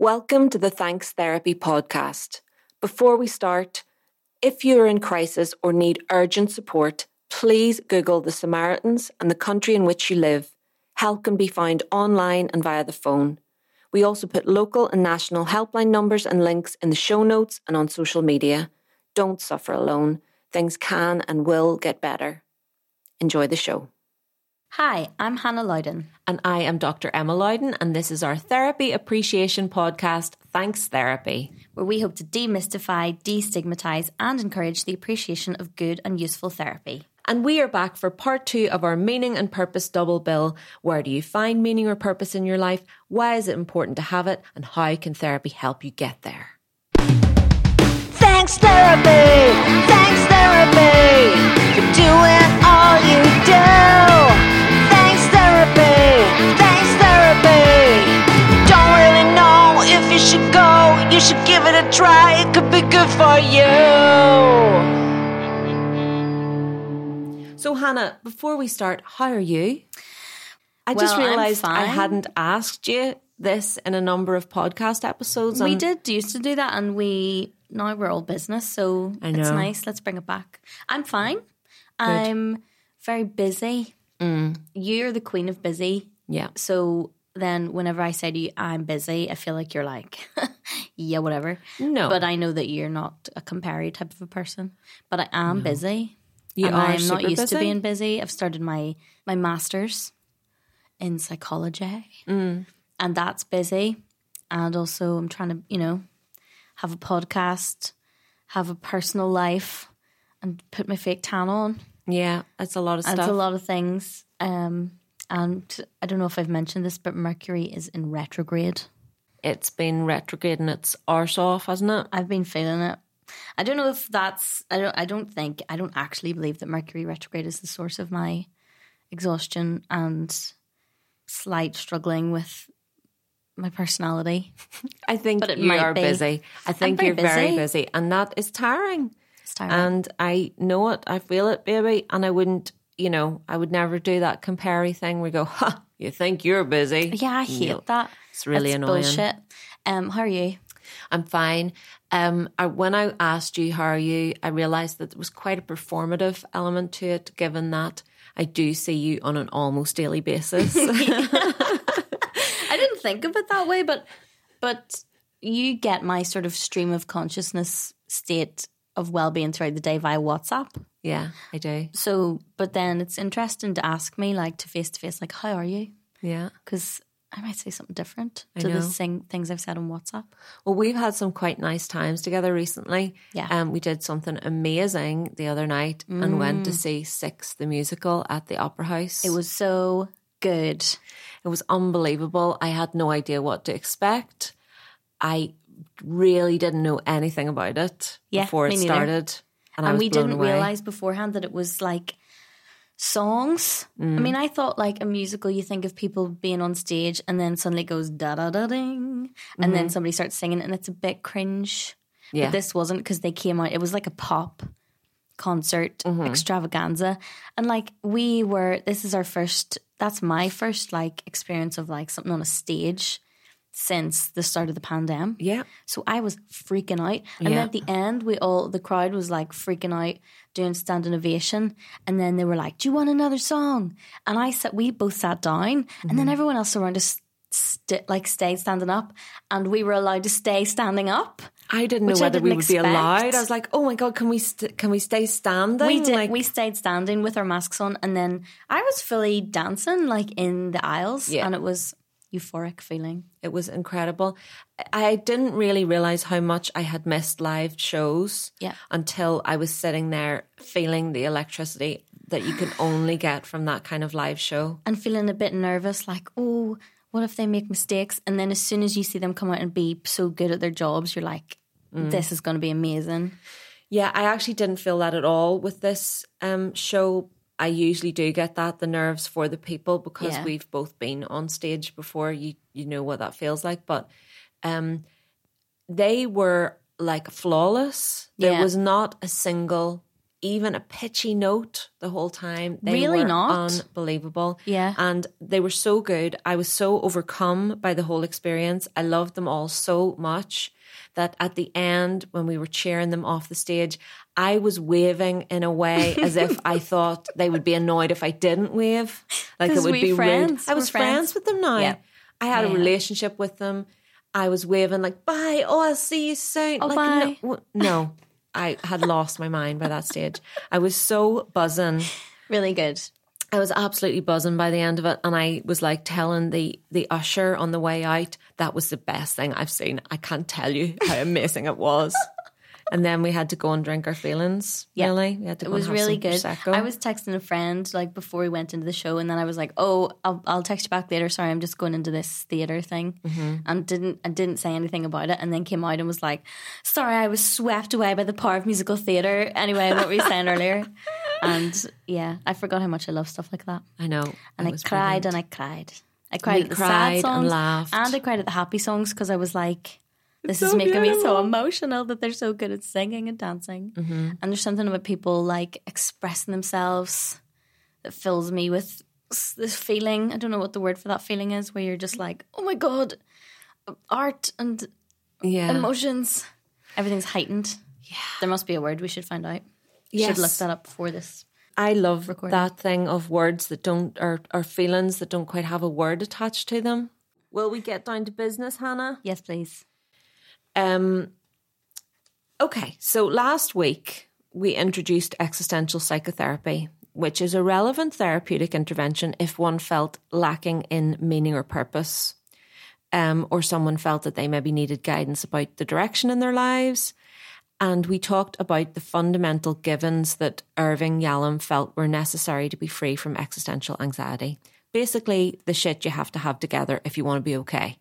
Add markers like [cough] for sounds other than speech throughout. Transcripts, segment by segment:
Welcome to the Thanks Therapy podcast. Before we start, if you're in crisis or need urgent support, please Google the Samaritans and the country in which you live. Help can be found online and via the phone. We also put local and national helpline numbers and links in the show notes and on social media. Don't suffer alone. Things can and will get better. Enjoy the show. Hi, I'm Hannah Loudon. And I am Dr. Emma Loudon, and this is our therapy appreciation podcast, Thanks Therapy, where we hope to demystify, destigmatize, and encourage the appreciation of good and useful therapy. And we are back for part two of our meaning and purpose double bill. Where do you find meaning or purpose in your life? Why is it important to have it? And how can therapy help you get there? Thanks, therapy! Thanks, therapy! For doing all you do! Should go. You should give it a try. It could be good for you. So, Hannah, before we start, how are you? I just Well, I'm realised I hadn't asked you this in a number of podcast episodes. We did used to do that, and we now we're all business, so I it's nice. Let's bring it back. I'm fine. I'm very busy. Mm. You're the queen of busy. Yeah. So then, whenever I say to you, "I'm busy," I feel like you're like, [laughs] "Yeah, whatever." No. But I know that you're not a compare type of a person. But I am busy. You and are I'm not used to being busy. I've started my my masters in psychology, Mm. and that's busy. And also, I'm trying to, you know, have a podcast, have a personal life, and put my fake tan on. Yeah, it's a lot of And stuff. It's a lot of things. Um, and I don't know if I've mentioned this, but Mercury is in retrograde. It's been retrograding its arse off, hasn't it? I've been feeling it. I don't know if that's. I don't. I don't think. I don't actually believe that Mercury retrograde is the source of my exhaustion and slight struggling with my personality. [laughs] I think But it you are be. busy. I think very you're very busy. busy, and that is tiring. It's tiring. And I know it. I feel it, baby. And I wouldn't, you know, I would never do that compare thing where you go, "Ha, you think you're busy?" yeah, I hate No, that. It's really It's annoying. Bullshit. Um, how are you? I'm fine. Um, I, when I asked you how are you, I realised that there was quite a performative element to it, given that I do see you on an almost daily basis. [laughs] [laughs] I didn't think of it that way, but but you get my sort of stream of consciousness state of well being throughout the day via WhatsApp. yeah, I do. So, but then it's interesting to ask me like to face to face, like, how are you? Yeah. Because I might say something different I to know. the sing- things I've said on WhatsApp. Well, we've had some quite nice times together recently. Yeah. Um, we did something amazing the other night and went to see Six the musical at the Opera House. Mm. It was so good. It was unbelievable. I had no idea what to expect. I really didn't know anything about it Yeah, before it started. And, I and we didn't away. realize beforehand that it was like songs. Mm. I mean, I thought like a musical, you think of people being on stage and then suddenly it goes da da da ding, and then somebody starts singing and it's a bit cringe. Mm-hmm. Yeah. But this wasn't because they came out. It was like a pop concert Mm-hmm. extravaganza, and like we were. This is our first. That's my first like experience of like something on a stage since the start of the pandemic. yeah. So I was freaking out. And Yeah. then at the end, we all, the crowd was like freaking out, doing standing ovation. And then they were like, Do you want another song? And I said, We both sat down. And Mm-hmm. then everyone else around us, st- like, stayed standing up. And we were allowed to stay standing up. I didn't know whether we didn't would be expect. allowed. I was like, "Oh my god, can we st- can we stay standing?" We did. Like, we stayed standing with our masks on. And then I was fully dancing, like, in the aisles. Yeah. And it was euphoric feeling. It was incredible. I didn't really realize how much I had missed live shows Yeah. until I was sitting there feeling the electricity that you can only get from that kind of live show. and feeling a bit nervous, like, oh, what if they make mistakes? And then as soon as you see them come out and be so good at their jobs, you're like, Mm. this is going to be amazing. Yeah, I actually didn't feel that at all with this um, show. I usually do get that the nerves for the people because Yeah. we've both been on stage before. You you know what that feels like, but um, they were like flawless. There Yeah. was not a single even a pitchy note the whole time. They Really were not? unbelievable. Yeah. and they were so good. I was so overcome by the whole experience. I loved them all so much that at the end, when we were cheering them off the stage, I was waving in a way [laughs] as if I thought they would be annoyed if I didn't wave. Like it would be friends. rude. I was friends. friends with them now. Yeah. I had Yeah. a relationship with them. I was waving like bye. Oh, I'll see you soon. Oh, like, bye. No, no, I had lost my mind by that stage. I was so buzzing. Really good. I was absolutely buzzing by the end of it, and I was like telling the the usher on the way out that was the best thing I've seen. I can't tell you how amazing it was. [laughs] And then we had to go and drink our feelings. Yeah. Really, we had to. It go was really good. Prosecco. I was texting a friend like before we went into the show, and then I was like, "Oh, I'll, I'll text you back later. Sorry, I'm just going into this theater thing," Mm-hmm. and didn't I didn't say anything about it, and then came out and was like, "Sorry, I was swept away by the power of musical theater." Anyway, what were you saying earlier? [laughs] And yeah, I forgot how much I love stuff like that, I know, and I cried brilliant. and I cried. I cried We at the cried sad and laughed. and I cried at the happy songs because I was like. This so is making me so emotional that they're so good at singing and dancing. Mm-hmm. And there's something about people like expressing themselves that fills me with this feeling. I don't know what the word for that feeling is, where you're just like, oh my God, art and yeah. emotions. Everything's heightened. Yeah. There must be a word. We should find out. Yes. Should look that up before this. I love recording. that thing of words that don't or, or feelings that don't quite have a word attached to them. Will we get down to business, Hannah? Yes, please. Um, okay, so last week we introduced existential psychotherapy, which is a relevant therapeutic intervention if one felt lacking in meaning or purpose, um, or someone felt that they maybe needed guidance about the direction in their lives. And we talked about the fundamental givens that Irving Yalom felt were necessary to be free from existential anxiety. Basically, the shit you have to have together if you want to be okay.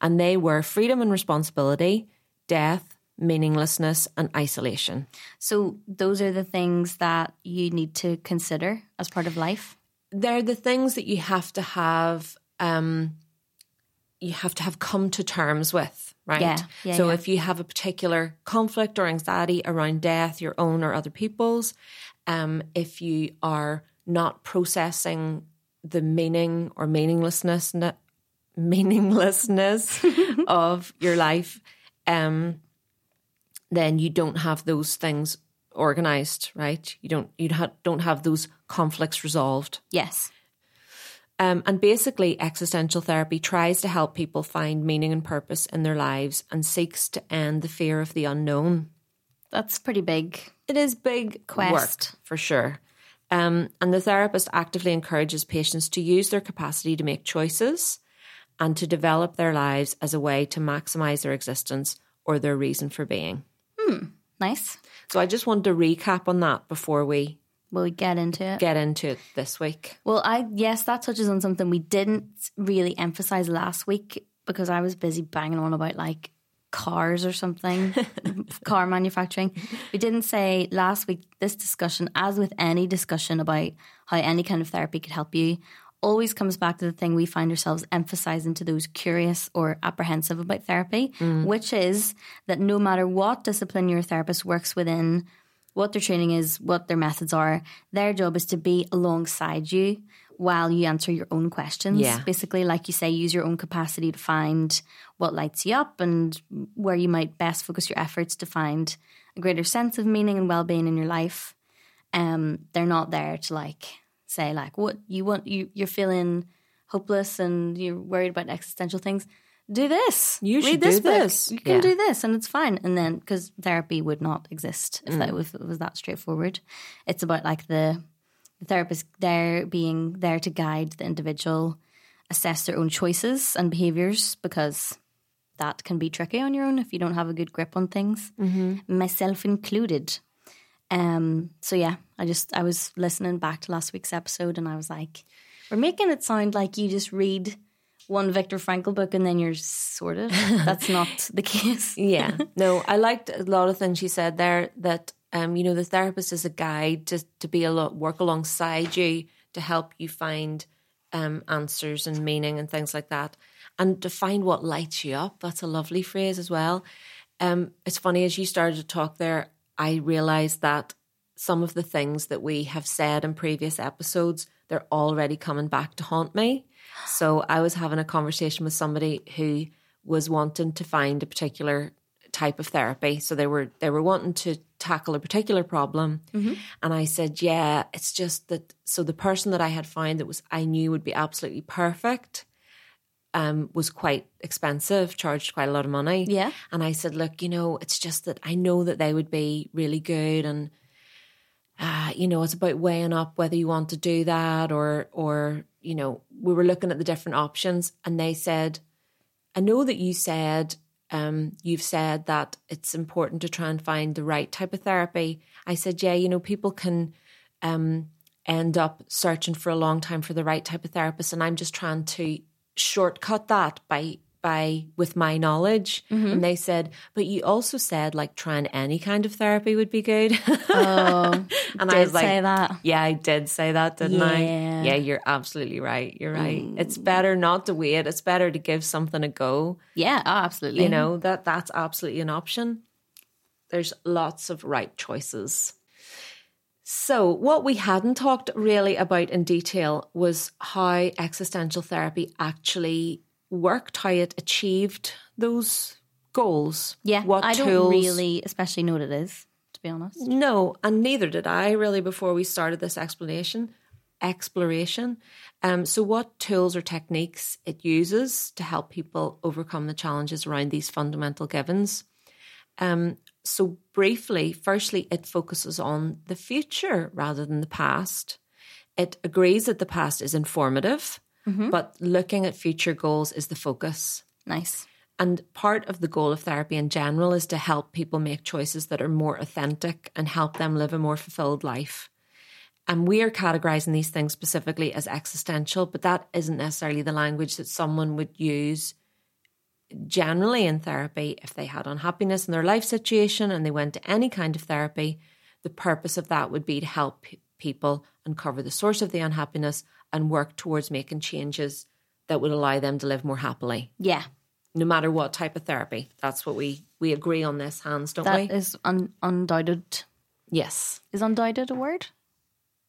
And they were freedom and responsibility, death, meaninglessness, and isolation. So, those are the things that you need to consider as part of life. They're the things that you have to have. Um, you have to have come to terms with, right? Yeah, yeah, so yeah. if you have a particular conflict or anxiety around death, your own or other people's, um, if you are not processing the meaning or meaninglessness meaninglessness [laughs] of your life, um, then you don't have those things organized, right? You don't you ha- don't have those conflicts resolved. Yes. Um, and basically, existential therapy tries to help people find meaning and purpose in their lives and seeks to end the fear of the unknown. That's pretty big. It is big Quest. work for sure. Um, and the therapist actively encourages patients to use their capacity to make choices and to develop their lives as a way to maximize their existence or their reason for being. Hmm. Nice. So I just wanted to recap on that before we Will we get into it? get into it this week. Well, I yes, that touches on something we didn't really emphasize last week because I was busy banging on about like cars or something, [laughs] car manufacturing. We didn't say last week this discussion, as with any discussion about how any kind of therapy could help you, always comes back to the thing we find ourselves emphasizing to those curious or apprehensive about therapy, which is that no matter what discipline your therapist works within, what their training is, what their methods are. Their job is to be alongside you while you answer your own questions. Yeah. Basically, like you say, use your own capacity to find what lights you up and where you might best focus your efforts to find a greater sense of meaning and well being in your life. Um, they're not there to like say like what you want you you're feeling hopeless and you're worried about existential things. Do this. You should this do book. this. You can Yeah. do this and it's fine. And then because therapy would not exist if Mm. that was, was that straightforward. It's about like the, the therapist there being there to guide the individual assess their own choices and behaviors because that can be tricky on your own if you don't have a good grip on things, Mm-hmm. myself included. Um. So yeah, I just I was listening back to last week's episode and I was like, we're making it sound like you just read one Viktor Frankl book and then you're sorted. That's [laughs] not the case. Yeah. [laughs] No, I liked a lot of things she said there that um, you know, the therapist is a guide to to be a lot work alongside you to help you find um answers and meaning and things like that. And to find what lights you up. That's a lovely phrase as well. Um, it's funny as you started to talk there, I realized that some of the things that we have said in previous episodes, they're already coming back to haunt me. So I was having a conversation with somebody who was wanting to find a particular type of therapy. So they were they were wanting to tackle a particular problem. Mm-hmm. And I said, Yeah, it's just that so the person that I had found that was I knew would be absolutely perfect um, was quite expensive, charged quite a lot of money. Yeah. And I said, look, you know, it's just that I know that they would be really good and uh, you know, it's about weighing up whether you want to do that or or, you know, we were looking at the different options and they said, I know that you said um, you've said that it's important to try and find the right type of therapy. I said, yeah, you know, people can um, end up searching for a long time for the right type of therapist, and I'm just trying to shortcut that by by with my knowledge. Mm-hmm. And they said, but you also said like trying any kind of therapy would be good. Oh, [laughs] and did I was like, say that. yeah, I did say that, didn't I? Yeah. Yeah, you're absolutely right. You're right. Mm. It's better not to wait. It's better to give something a go. Yeah, oh, absolutely. You know, that that's absolutely an option. There's lots of right choices. So, what we hadn't talked really about in detail was how existential therapy actually worked, how it achieved those goals. Yeah, what I don't tools really, especially know what it is. To be honest, no, and neither did I really before we started this explanation exploration. Um, so, what tools or techniques it uses to help people overcome the challenges around these fundamental givens? Um, so, briefly, firstly, it focuses on the future rather than the past. It agrees that the past is informative, mm-hmm. but looking at future goals is the focus. nice. And part of the goal of therapy in general is to help people make choices that are more authentic and help them live a more fulfilled life. And we are categorizing these things specifically as existential, but that isn't necessarily the language that someone would use generally in therapy if they had unhappiness in their life situation and they went to any kind of therapy. The purpose of that would be to help people uncover the source of the unhappiness and work towards making changes that would allow them to live more happily Yeah, no matter what type of therapy. That's what we we agree on this, hands, don't that we? is un- undoubted. yes, Is undoubted a word?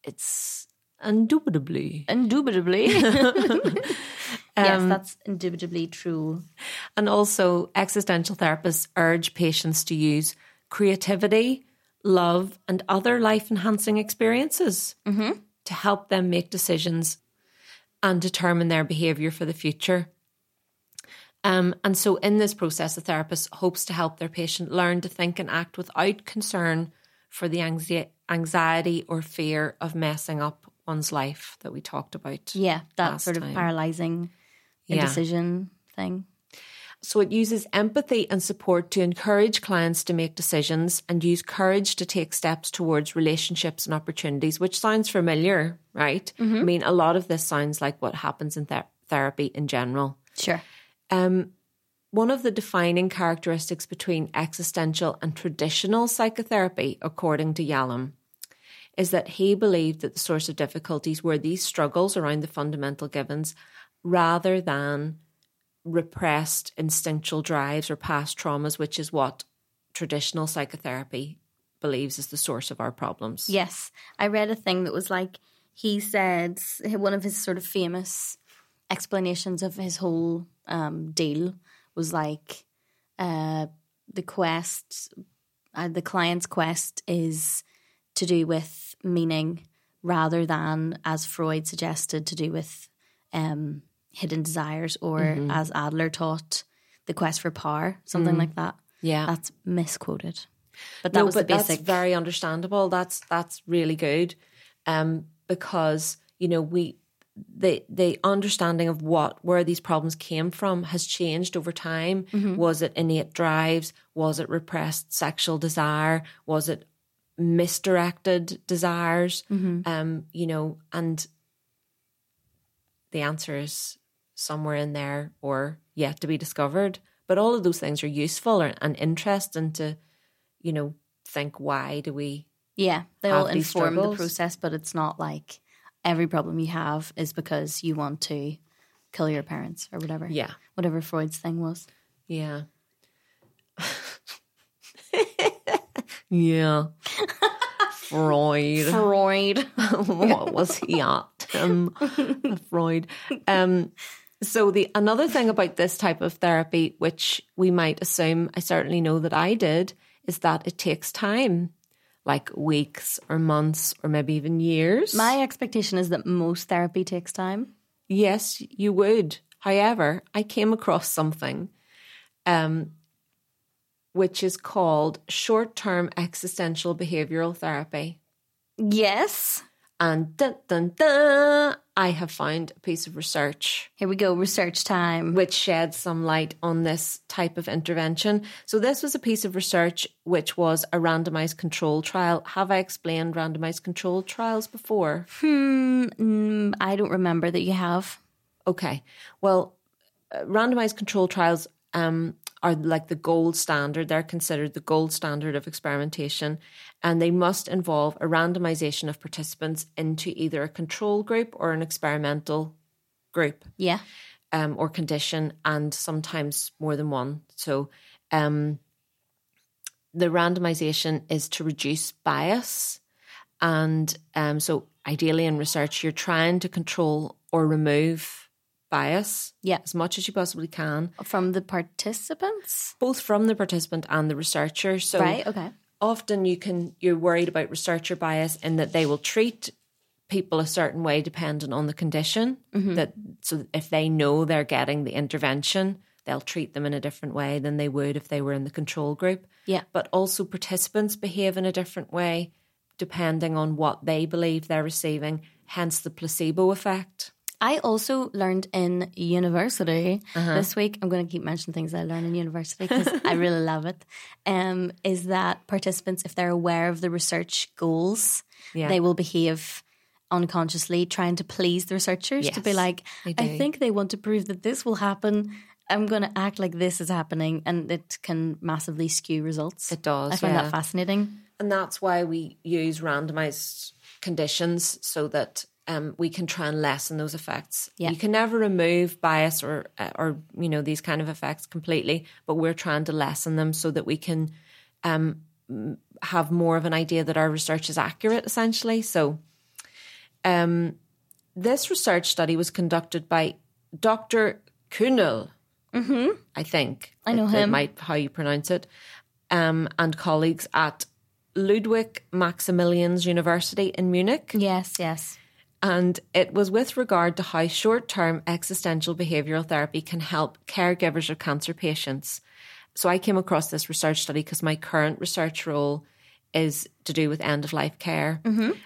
it's indubitably. Indubitably. [laughs] [laughs] yes, Um, that's indubitably true. And also, existential therapists urge patients to use creativity, love, and other life enhancing experiences to help them make decisions and determine their behaviour for the future. Um, and so, in this process, the therapist hopes to help their patient learn to think and act without concern for the anxie- anxiety or fear of messing up one's life that we talked about. Yeah, that sort of time. paralyzing Yeah. indecision thing. So it uses empathy and support to encourage clients to make decisions and use courage to take steps towards relationships and opportunities, which sounds familiar, right? I mean, a lot of this sounds like what happens in ther- therapy in general. Sure. Um, one of the defining characteristics between existential and traditional psychotherapy, according to Yalom, is that he believed that the source of difficulties were these struggles around the fundamental givens rather than repressed instinctual drives or past traumas, which is what traditional psychotherapy believes is the source of our problems. Yes. I read a thing that was like, he said, one of his sort of famous explanations of his whole um, deal was like, uh, the quest, uh, the client's quest is to do with meaning rather than, as Freud suggested, to do with um, hidden desires or, as Adler taught, the quest for power, something like that. Yeah. That's misquoted. But that no, was but the basic. that's very understandable. That's that's really good, um, because you know we the the understanding of what where these problems came from has changed over time. Mm-hmm. Was it innate drives? Was it repressed sexual desire? Was it misdirected desires? Mm-hmm. Um, you know, and the answer is somewhere in there or yet to be discovered. But all of those things are useful or, and interesting to, you know, think why do we Yeah, they all inform the process, but it's not like every problem you have is because you want to kill your parents or whatever. Yeah. Whatever Freud's thing was. Yeah. yeah. Freud. Freud. [laughs] what was he at? [laughs] Um, Freud. Um, so the another thing about this type of therapy, which we might assume, I certainly know that I did, is that it takes time, like weeks or months or maybe even years. My expectation is that most therapy takes time. yes, you would. However, I came across something, um, which is called short-term existential behavioral therapy. Yes. And dun, dun, dun, I have found a piece of research Here we go. Research time. which sheds some light on this type of intervention. So, this was a piece of research which was a randomized control trial. Have I explained randomized control trials before? Mm, I don't remember that you have. Okay. Well, uh, randomized control trials um, are like the gold standard. They're considered the gold standard of experimentation, and they must involve a randomization of participants into either a control group or an experimental group. Yeah. um, or condition, and sometimes more than one. So, um, the randomization is to reduce bias, and um, so ideally in research, you're trying to control or remove bias Yeah. as much as you possibly can, From the participants. both from the participant and the researcher. So, Right. Okay. often you can you're worried about researcher bias in that they will treat people a certain way depending on the condition mm-hmm. that so if they know they're getting the intervention they'll treat them in a different way than they would if they were in the control group Yeah. but also participants behave in a different way depending on what they believe they're receiving hence the placebo effect I also learned in university Uh-huh. this week. I'm going to keep mentioning things I learned in university because I really love it. [laughs] Um, is that participants, if they're aware of the research goals, Yeah. they will behave unconsciously, trying to please the researchers to be like, I think they want to prove that this will happen. I'm going to act like this is happening, and it can massively skew results. It does, I find yeah. that fascinating. And that's why we use randomized conditions so that um, we can try and lessen those effects. Yeah. You can never remove bias or uh, or you know these kind of effects completely, but we're trying to lessen them so that we can um, have more of an idea that our research is accurate. Essentially, so um, this research study was conducted by Dr. Kuhnel, I think. I know It- it him. might how you pronounce it, um, and colleagues at Ludwig Maximilians University in Munich. Yes, yes. And it was with regard to how short term existential behavioral therapy can help caregivers of cancer patients. So I came across this research study because my current research role is to do with end of life care.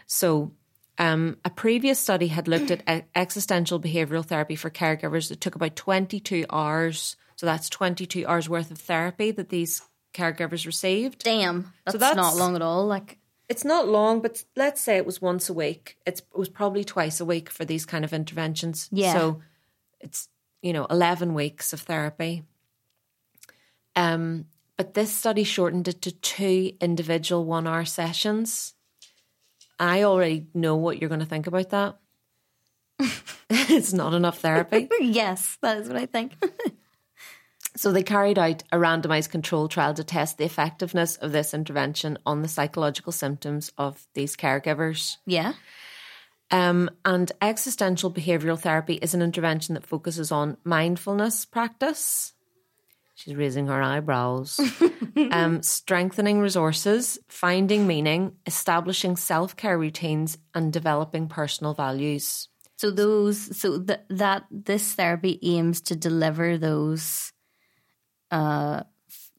So um, a previous study had looked at existential behavioral therapy for caregivers. It took about 22 hours. So that's 22 hours worth of therapy that these caregivers received. Damn, that's, that's- not long at all. Like, It's not long, but let's say it was once a week. It's, it was probably twice a week for these kind of interventions. Yeah. So it's, you know, 11 weeks of therapy. Um, but this study shortened it to two individual one hour sessions. I already know what you're going to think about that. [laughs] [laughs] it's not enough therapy. [laughs] yes, that is what I think. So they carried out a randomized control trial to test the effectiveness of this intervention on the psychological symptoms of these caregivers. yeah. Um, and existential behavioral therapy is an intervention that focuses on mindfulness practice. She's raising her eyebrows. [laughs] um, strengthening resources, finding meaning, establishing self care routines, and developing personal values. So those, so th- that this therapy aims to deliver those, uh, f-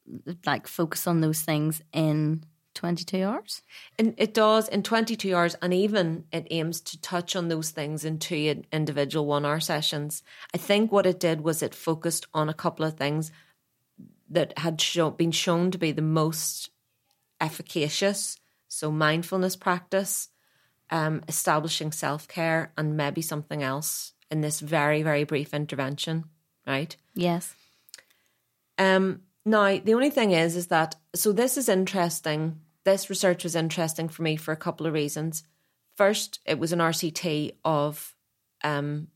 like focus on those things in twenty two hours. And it does in 22 hours, and even it aims to touch on those things in two individual one hour sessions. I think what it did was it focused on a couple of things that had show, been shown to be the most efficacious. So, mindfulness practice, um, establishing self care, and maybe something else in this very, very brief intervention, right? Yes. Um, now, the only thing is, is that so this is interesting. This research was interesting for me for a couple of reasons. First, it was an RCT of um,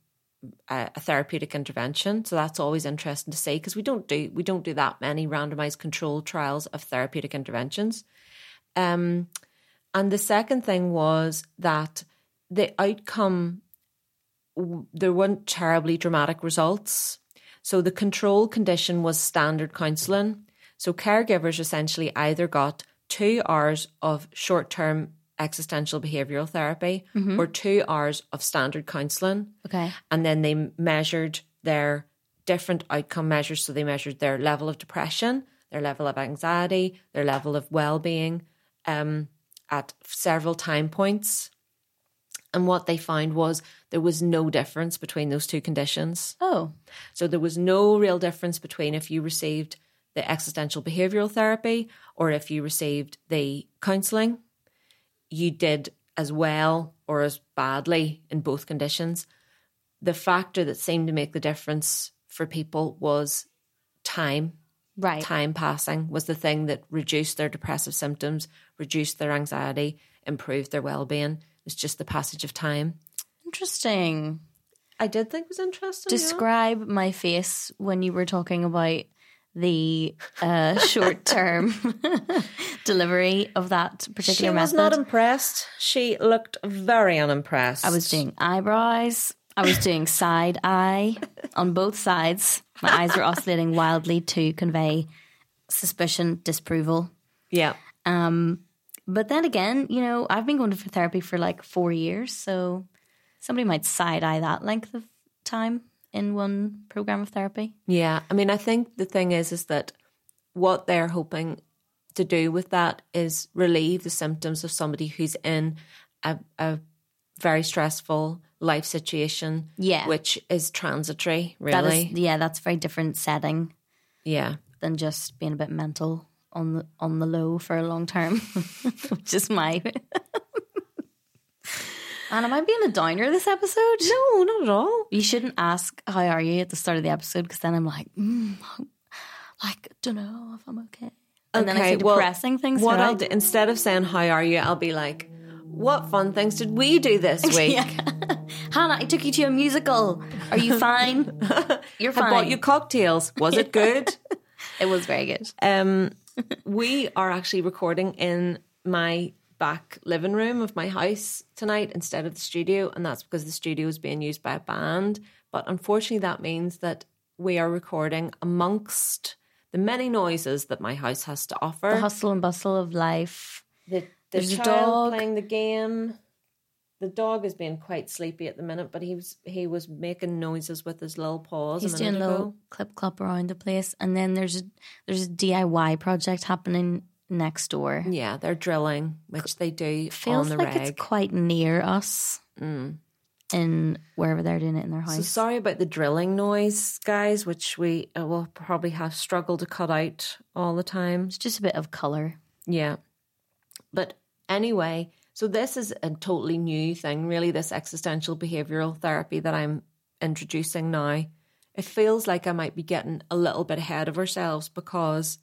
a, a therapeutic intervention, so that's always interesting to see because we don't do we don't do that many randomized controlled trials of therapeutic interventions. Um, And the second thing was that the outcome, there weren't terribly dramatic results. So the control condition was standard counselling. So caregivers essentially either got two hours of short term existential behavioural therapy or two hours of standard counselling. Okay. And then they measured their different outcome measures. So they measured their level of depression, their level of anxiety, their level of well being um, at several time points. And what they found was there was no difference between those two conditions. Oh, So there was no real difference between if you received the existential behavioral therapy or if you received the counselling. You did as well or as badly in both conditions. The factor that seemed to make the difference for people was time. right. Time passing was the thing that reduced their depressive symptoms, reduced their anxiety, improved their well being. It's just the passage of time. Interesting. I did think it was interesting. yeah. Describe my face when you were talking about the uh, [laughs] short term [laughs] delivery of that particular message. She was method. not impressed. She looked very unimpressed. I was doing eyebrows. I was doing side eye on both sides. My eyes were oscillating wildly to convey suspicion, disapproval. yeah. Um, but then again, you know, I've been going to for therapy for like four years, so somebody might side eye that length of time in one program of therapy. Yeah. I mean, I think the thing is, is that what they're hoping to do with that is relieve the symptoms of somebody who's in a, a very stressful life situation. Yeah. Which is transitory, That is, really. yeah, that's a very different setting yeah. than just being a bit mental on the on the low for a long term, [laughs] which is my. [laughs] and am I being a downer this episode? No, not at all. You shouldn't ask how are you at the start of the episode because then I'm like, mm, like I don't know if I'm okay. And then I say well, depressing things. What I'll do, instead of saying, How are you? I'll be like, What fun things did we do this [laughs] week? Hannah, I took you to a musical. Are you fine? You're fine. I bought you cocktails. Was it good? it was very good. Um, we are actually recording in my back living room of my house tonight instead of the studio, and that's because the studio is being used by a band. But unfortunately, that means that we are recording amongst the many noises that my house has to offer. The hustle and bustle of life. the, the There's a dog. playing the game. The dog has been quite sleepy at the minute, but he was he was making noises with his little paws. He's doing a minute little ago. clip clop around the place, and then there's a there's a DIY project happening next door. Yeah, they're drilling, which they do Feels on the like reg. it's quite near us. In wherever they're doing it in their house. So sorry about the drilling noise, guys, which we uh, will probably have struggled to cut out all the time. it's just a bit of color. Yeah. But anyway, so this is a totally new thing, really, this existential behavioral therapy that I'm introducing now. It feels like I might be getting a little bit ahead of ourselves because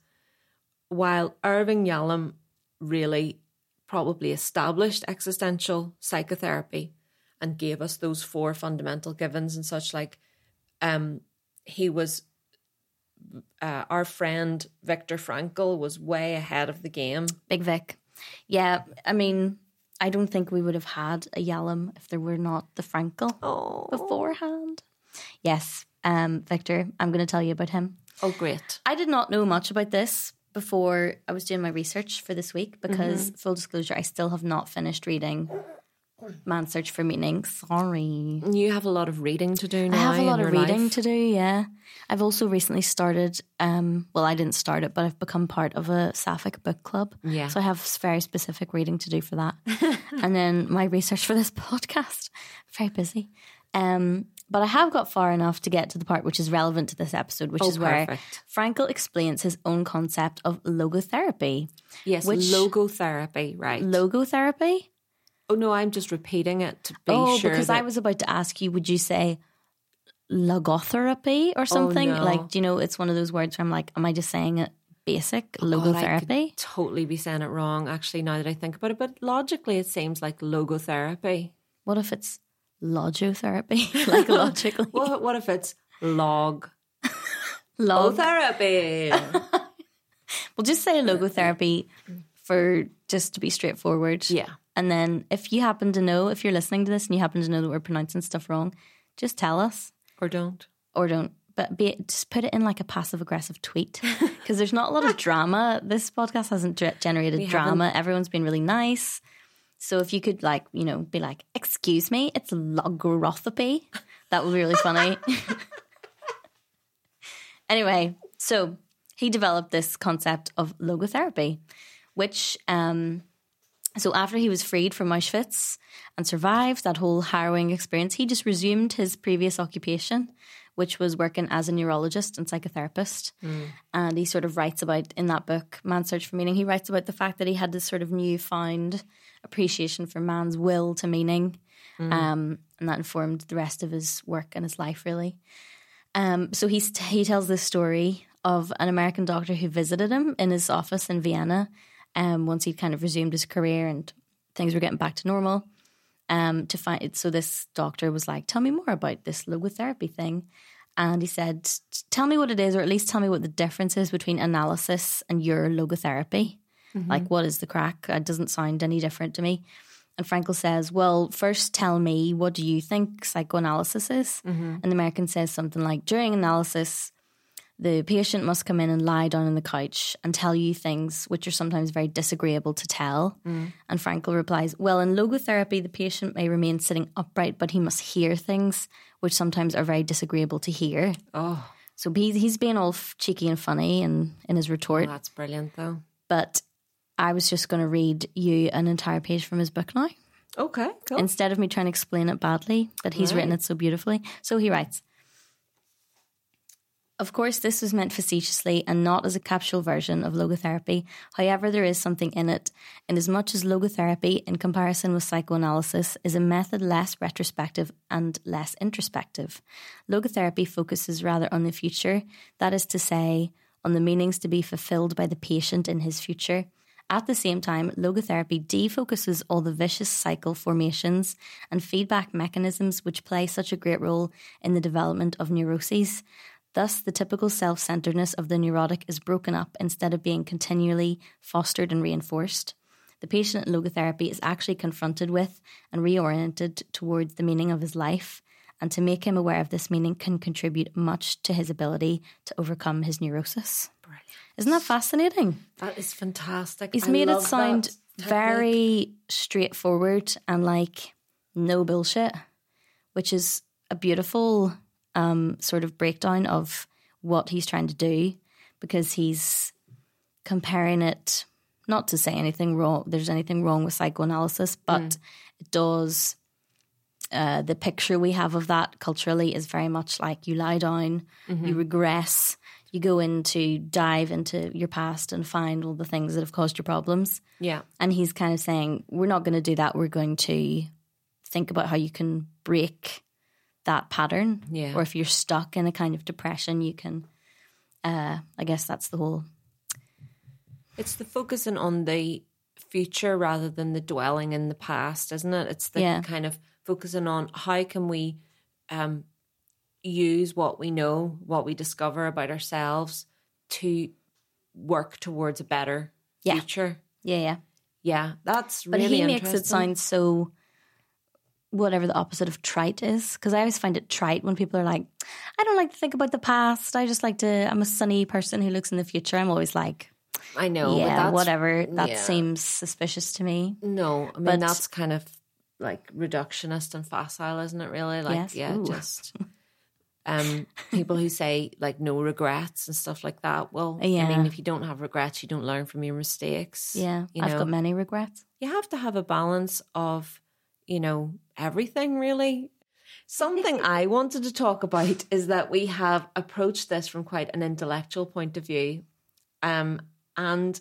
while Irving Yalom really probably established existential psychotherapy and gave us those four fundamental givens and such like um he was uh, our friend Viktor Frankl was way ahead of the game. Big Vic. Yeah, I mean, I don't think we would have had a Yalom if there were not the Frankl Oh, beforehand. Yes, um, Viktor, I'm going to tell you about him. oh, great! I did not know much about this before I was doing my research for this week because, full disclosure, I still have not finished reading Man's Search for Meaning. Sorry. You have a lot of reading to do now. I have a lot of reading life. to do, yeah. I've also recently started, um, well, I didn't start it, but I've become part of a Sapphic book club. Yeah. So I have very specific reading to do for that. [laughs] and then my research for this [laughs] podcast. Very busy. Um, but I have got far enough to get to the part which is relevant to this episode, which Oh, is where perfect. Frankl explains his own concept of logotherapy. Yes, Which- logotherapy, right? Logotherapy? Oh no, I'm just repeating it to be oh, sure. because that, I was about to ask you, would you say logotherapy or oh, something? no. Like, do you know, it's one of those words where I'm like, am I just saying it basic? Oh, God, I could Logotherapy? totally be saying it wrong. Actually, now that I think about it, but logically, it seems like logotherapy. What if it's logotherapy? [laughs] [laughs] like logically. What, what if it's log [laughs] Log. therapy? We'll just say logotherapy for just to be straightforward. Yeah. And then if you happen to know, if you're listening to this and you happen to know that we're pronouncing stuff wrong, just tell us Or don't. or don't. But be, it, just put it in like a passive aggressive tweet [laughs] because there's not a lot of drama. This podcast hasn't ge- generated We drama. Everyone's been really nice. So if you could like, you know, be like, "Excuse me, it's logorotherapy," that would be really funny. [laughs] anyway, so he developed this concept of logotherapy, which um, so after he was freed from Auschwitz and survived that whole harrowing experience, he just resumed his previous occupation, which was working as a neurologist and psychotherapist. And he sort of writes about in that book, Man's Search for Meaning, he writes about the fact that he had this sort of newfound appreciation for man's will to meaning. Um, and that informed the rest of his work and his life, really. Um, so he's, he tells this story of an American doctor who visited him in his office in Vienna um, once he'd kind of resumed his career and things were getting back to normal. Um, to find so this doctor was like, "Tell me more about this logotherapy thing," and he said, "Tell me what it is, or at least tell me what the difference is between analysis and your logotherapy. Like, what is the crack? It doesn't sound any different to me." And Frankl says, Well, first tell me, what do you think psychoanalysis is? And the American says something like, During analysis, the patient must come in and lie down on the couch and tell you things which are sometimes very disagreeable to tell. Mm. And Frankl replies, Well, in logotherapy, the patient may remain sitting upright, but he must hear things which sometimes are very disagreeable to hear. Oh, So he's, he's being all f- cheeky and funny and in his retort. Oh, that's brilliant, though. But I was just going to read you an entire page from his book now Okay, cool. instead of me trying to explain it badly, but he's written it so beautifully. So he writes Of course, this was meant facetiously and not as a capsule version of logotherapy. However, there is something in it, inasmuch as logotherapy, in comparison with psychoanalysis, is a method less retrospective and less introspective. Logotherapy focuses rather on the future, that is to say, on the meanings to be fulfilled by the patient in his future. At the same time, logotherapy defocuses all the vicious cycle formations and feedback mechanisms which play such a great role in the development of neuroses. Thus, the typical self centeredness of the neurotic is broken up instead of being continually fostered and reinforced. The patient in logotherapy is actually confronted with and reoriented towards the meaning of his life, and to make him aware of this meaning can contribute much to his ability to overcome his neurosis. Brilliant. Isn't that fascinating? That is fantastic. He's I made it sound very straightforward and like no bullshit, which is a beautiful um, sort of breakdown of what he's trying to do because he's comparing it, not to say anything wrong, there's anything wrong with psychoanalysis, but Mm. it does. Uh, the picture we have of that culturally is very much like you lie down, Mm-hmm. you regress, you go into dive into your past and find all the things that have caused your problems. Yeah. And he's kind of saying, we're not going to do that. We're going to think about how you can break that pattern. Yeah. Or if you're stuck in a kind of depression, you can. Uh, I guess that's the whole. It's the focusing on the future rather than the dwelling in the past, isn't it? It's the Yeah. kind of focusing on how can we um, use what we know, what we discover about ourselves to work towards a better Yeah. future. Yeah, yeah. Yeah, that's But really he makes it sound so. Whatever the opposite of trite is, because I always find it trite when people are like, "I don't like to think about the past. I just like to. I'm a sunny person who looks in the future." I'm always like, I know, but "Yeah, whatever." That yeah. seems suspicious to me. No, I mean But- that's kind of like reductionist and facile, isn't it? Really, like Yes. yeah, Ooh. just [laughs] um, people who say like no regrets and stuff like that. Well, I Yeah. mean, if you don't have regrets, you don't learn from your mistakes. Yeah, you I've got many regrets. you have to have a balance of, you know, everything really. Something I wanted to talk about is that we have approached this from quite an intellectual point of view. Um, and,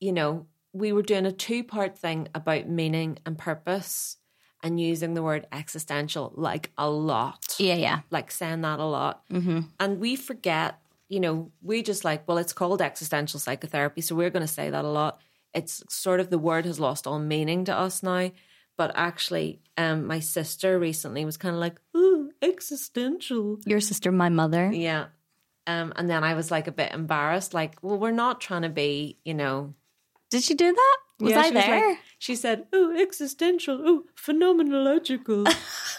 you know, we were doing a two part thing about meaning and purpose and using the word existential like a lot Yeah, yeah. like saying that a lot. Mm-hmm. And we forget, you know, we just like, well, it's called existential psychotherapy. So we're going to say that a lot. It's sort of the word has lost all meaning to us now. But actually, um, my sister recently was kind of like, ooh, existential. Your sister, my mother. Yeah. Um, and then I was like a bit embarrassed, like, well, we're not trying to be, you know, Did she do that? Was Yeah, I she was there? like- she said, [laughs] "Oh, existential. Oh, phenomenological." [laughs]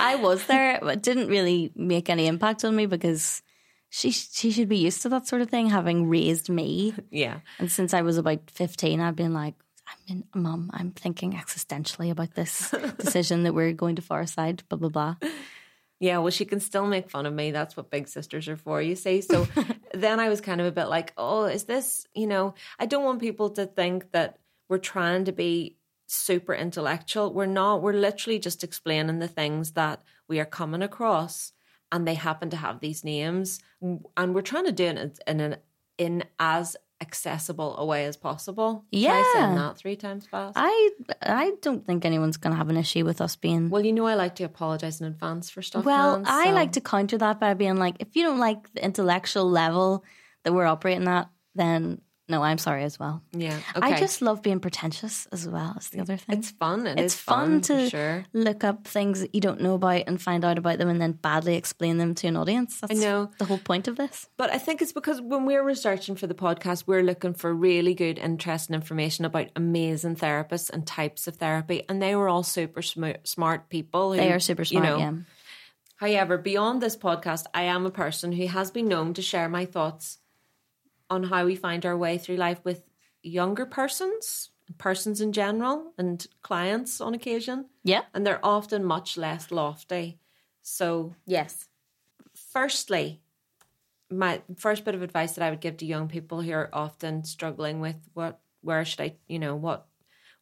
I was there, but didn't really make any impact on me because she she should be used to that sort of thing, having raised me. yeah. And since I was about fifteen, I've been like, I'm in, I'm thinking existentially about this [laughs] decision that we're going to far side. Blah blah blah. Yeah, well, she can still make fun of me. That's what big sisters are for, you see. So [laughs] then I was kind of a bit like, oh, is this, you know, I don't want people to think that we're trying to be super intellectual. We're not. We're literally just explaining the things that we are coming across, and they happen to have these names, and we're trying to do it in an in as accessible a way as possible. Try saying Yeah. that three times fast. I I don't think anyone's going to have an issue with us being. well, you know, I like to apologize in advance for stuff. Well, I so- like to counter that by being like, if you don't like the intellectual level that we're operating at, then no, I'm sorry as well. Yeah, I just love being pretentious as well. Is the other thing. It's fun. It it's is fun, to sure. look up things that you don't know about and find out about them and then badly explain them to an audience. That's know. the whole point of this. But I think it's because when we're researching for the podcast, we're looking for really good, interesting information about amazing therapists and types of therapy. And they were all super sm- smart people. Who, They are super you smart. know. yeah. However, beyond this podcast, I am a person who has been known to share my thoughts on how we find our way through life with younger persons, persons in general, and clients on occasion. Yeah. And they're often much less lofty. So Yes. firstly, my first bit of advice that I would give to young people who are often struggling with what, where should I, you know, what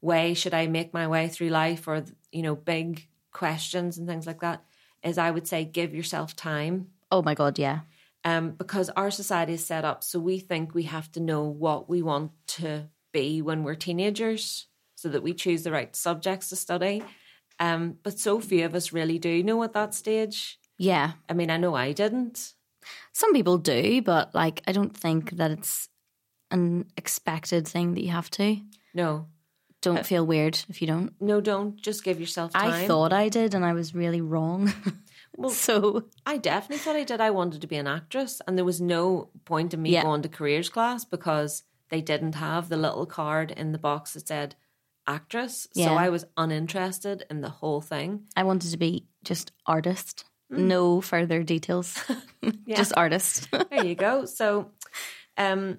way should I make my way through life or, you know, big questions and things like that, is I would say give yourself time. Oh my god. Yeah. Um, because our society is set up so we think we have to know what we want to be when we're teenagers so that we choose the right subjects to study. Um, but so few of us really do know at that stage. Yeah. I mean, I know I didn't. Some people do, but like I don't think that it's an expected thing that you have to. No, Don't feel weird if you don't. no, don't. Just give yourself time. I thought I did, and I was really wrong. [laughs] Well- [laughs] so I definitely thought I did. I wanted to be an actress, and there was no point in me Yeah. going to careers class because they didn't have the little card in the box that said actress. So I was uninterested in the whole thing. I wanted to be just artist. No further details. [laughs] [laughs] Just artist. there you go. So, um,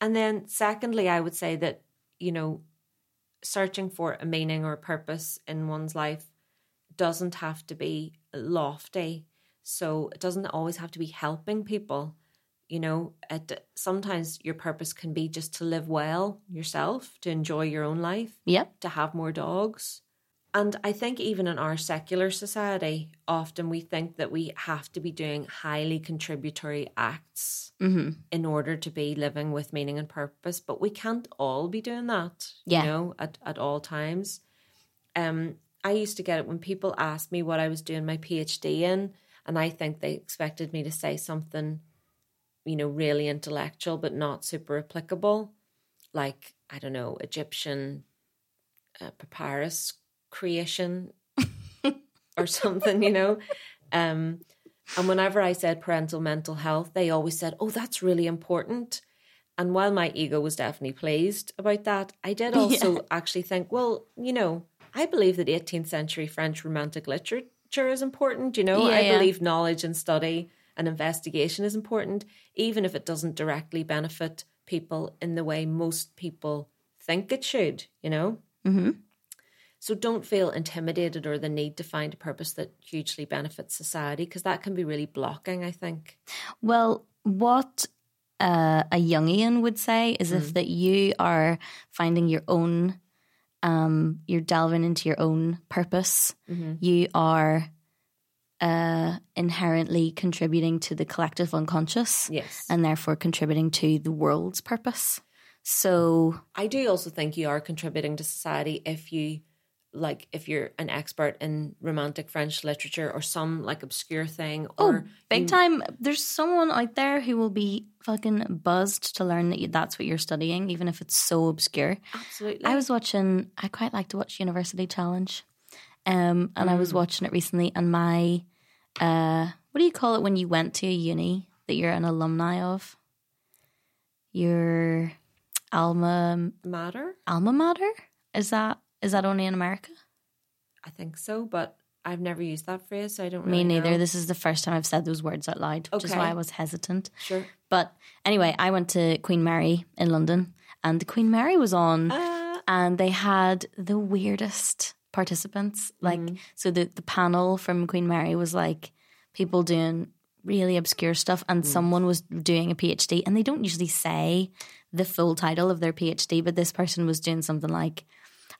and then secondly, I would say that you know, searching for a meaning or a purpose in one's life doesn't have to be lofty. So it doesn't always have to be helping people. You know, it, sometimes your purpose can be just to live well yourself, to enjoy your own life, yep. to have more dogs. And I think even in our secular society, often we think that we have to be doing highly contributory acts hmm in order to be living with meaning and purpose. But we can't all be doing that, Yeah. you know, at, at all times. Um, I used to get it when people asked me what I was doing my PhD in, and I think they expected me to say something, you know, really intellectual but not super applicable, like I don't know, Egyptian uh, papyrus creation [laughs] or something, you know. Um, and whenever I said parental mental health, they always said, "Oh, that's really important." And while my ego was definitely pleased about that, I did [laughs] also actually think, well, you know, I believe that 18th century French Romantic literature is important. You know, Yeah, I yeah. believe knowledge and study and investigation is important, even if it doesn't directly benefit people in the way most people think it should. You know. hmm So don't feel intimidated or the need to find a purpose that hugely benefits society because that can be really blocking, I think. Well, what uh, a Jungian would say is Mm. if that you are finding your own, um, you're delving into your own purpose, Mm-hmm. you are uh, inherently contributing to the collective unconscious Yes. and therefore contributing to the world's purpose. So, I do also think you are contributing to society if you like if you're an expert in romantic French literature or some like obscure thing oh, or big you- time. There's someone out there who will be fucking buzzed to learn that you, that's what you're studying, even if it's so obscure. absolutely. I was watching. I quite like to watch University Challenge, um, and I Mm. was watching it recently. And my, uh, what do you call it when you went to a uni that you're an alumni of? You're alma mater. alma mater. Is that is that only in America? I think so, but I've never used that phrase, so I don't know. Me neither. know. This is the first time I've said those words out loud, which is why I was hesitant. Sure. But anyway, I went to Queen Mary in London, and the Queen Mary was on, Uh, and they had the weirdest participants. Like, Mm-hmm. so the the panel from Queen Mary was like people doing really obscure stuff, and Mm. someone was doing a PhD, and they don't usually say the full title of their PhD, but this person was doing something like.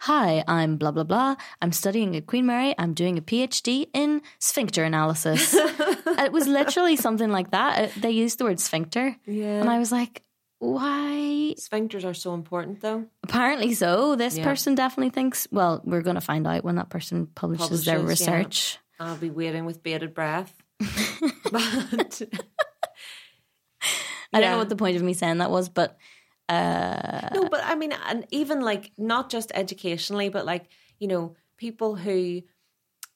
Hi, I'm blah blah blah. I'm studying at Queen Mary. I'm doing a PhD in sphincter analysis. [laughs] it was literally something like that. It- they used the word sphincter, yeah. and I was like, why? Sphincters are so important, though. Apparently so. This Yeah. person definitely thinks. Well, we're going to find out when that person publishes, their Publishes, yeah. research. I'll be waiting with bated breath. [laughs] but I don't know what the point of me saying that was, but no, but I mean, and even like not just educationally, but like you know, people who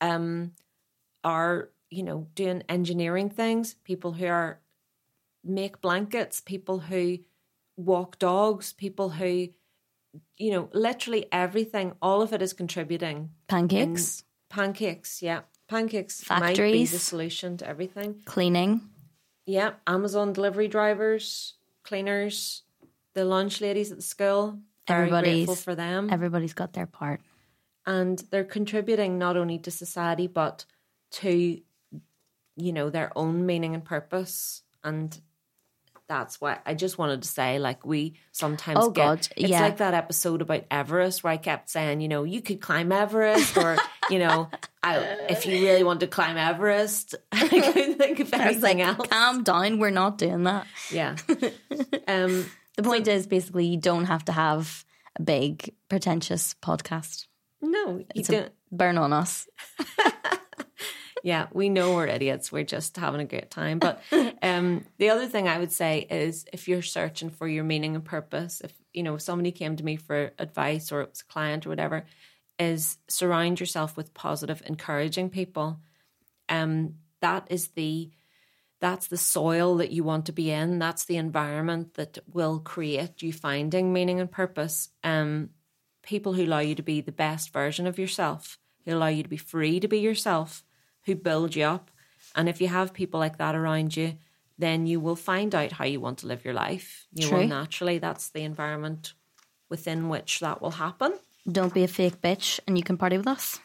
um are you know doing engineering things, people who are make blankets, people who walk dogs, people who you know, literally everything. All of it is contributing. pancakes, Pancakes, yeah, pancakes might be the solution to everything. cleaning. Yeah, Amazon delivery drivers, cleaners, the lunch ladies at the school. Everybody's- for them. Everybody's got their part. and they're contributing not only to society but to you know their own meaning and purpose and that's why I just wanted to say like we sometimes Oh, get God, it's yeah. like that episode about Everest where I kept saying you know you could climb Everest or you know I, if you really want to climb Everest [laughs] I couldn't think of I was like, anything else calm down. We're not doing that. yeah [laughs] um The point is basically you don't have to have a big, pretentious podcast. no you It's don't burn on us. [laughs] Yeah, we know we're idiots. We're just having a great time. But [laughs] um, the other thing I would say is if you're searching for your meaning and purpose, if you know if somebody came to me for advice or it was a client or whatever, is surround yourself with positive, encouraging people. Um, that is the that's the soil that you want to be in. That's the environment that will create you finding meaning and purpose. Um, people who allow you to be the best version of yourself, who allow you to be free to be yourself, who build you up. And if you have people like that around you, then you will find out how you want to live your life. You will True. naturally. That's the environment within which that will happen. Don't be a fake bitch and you can party with us.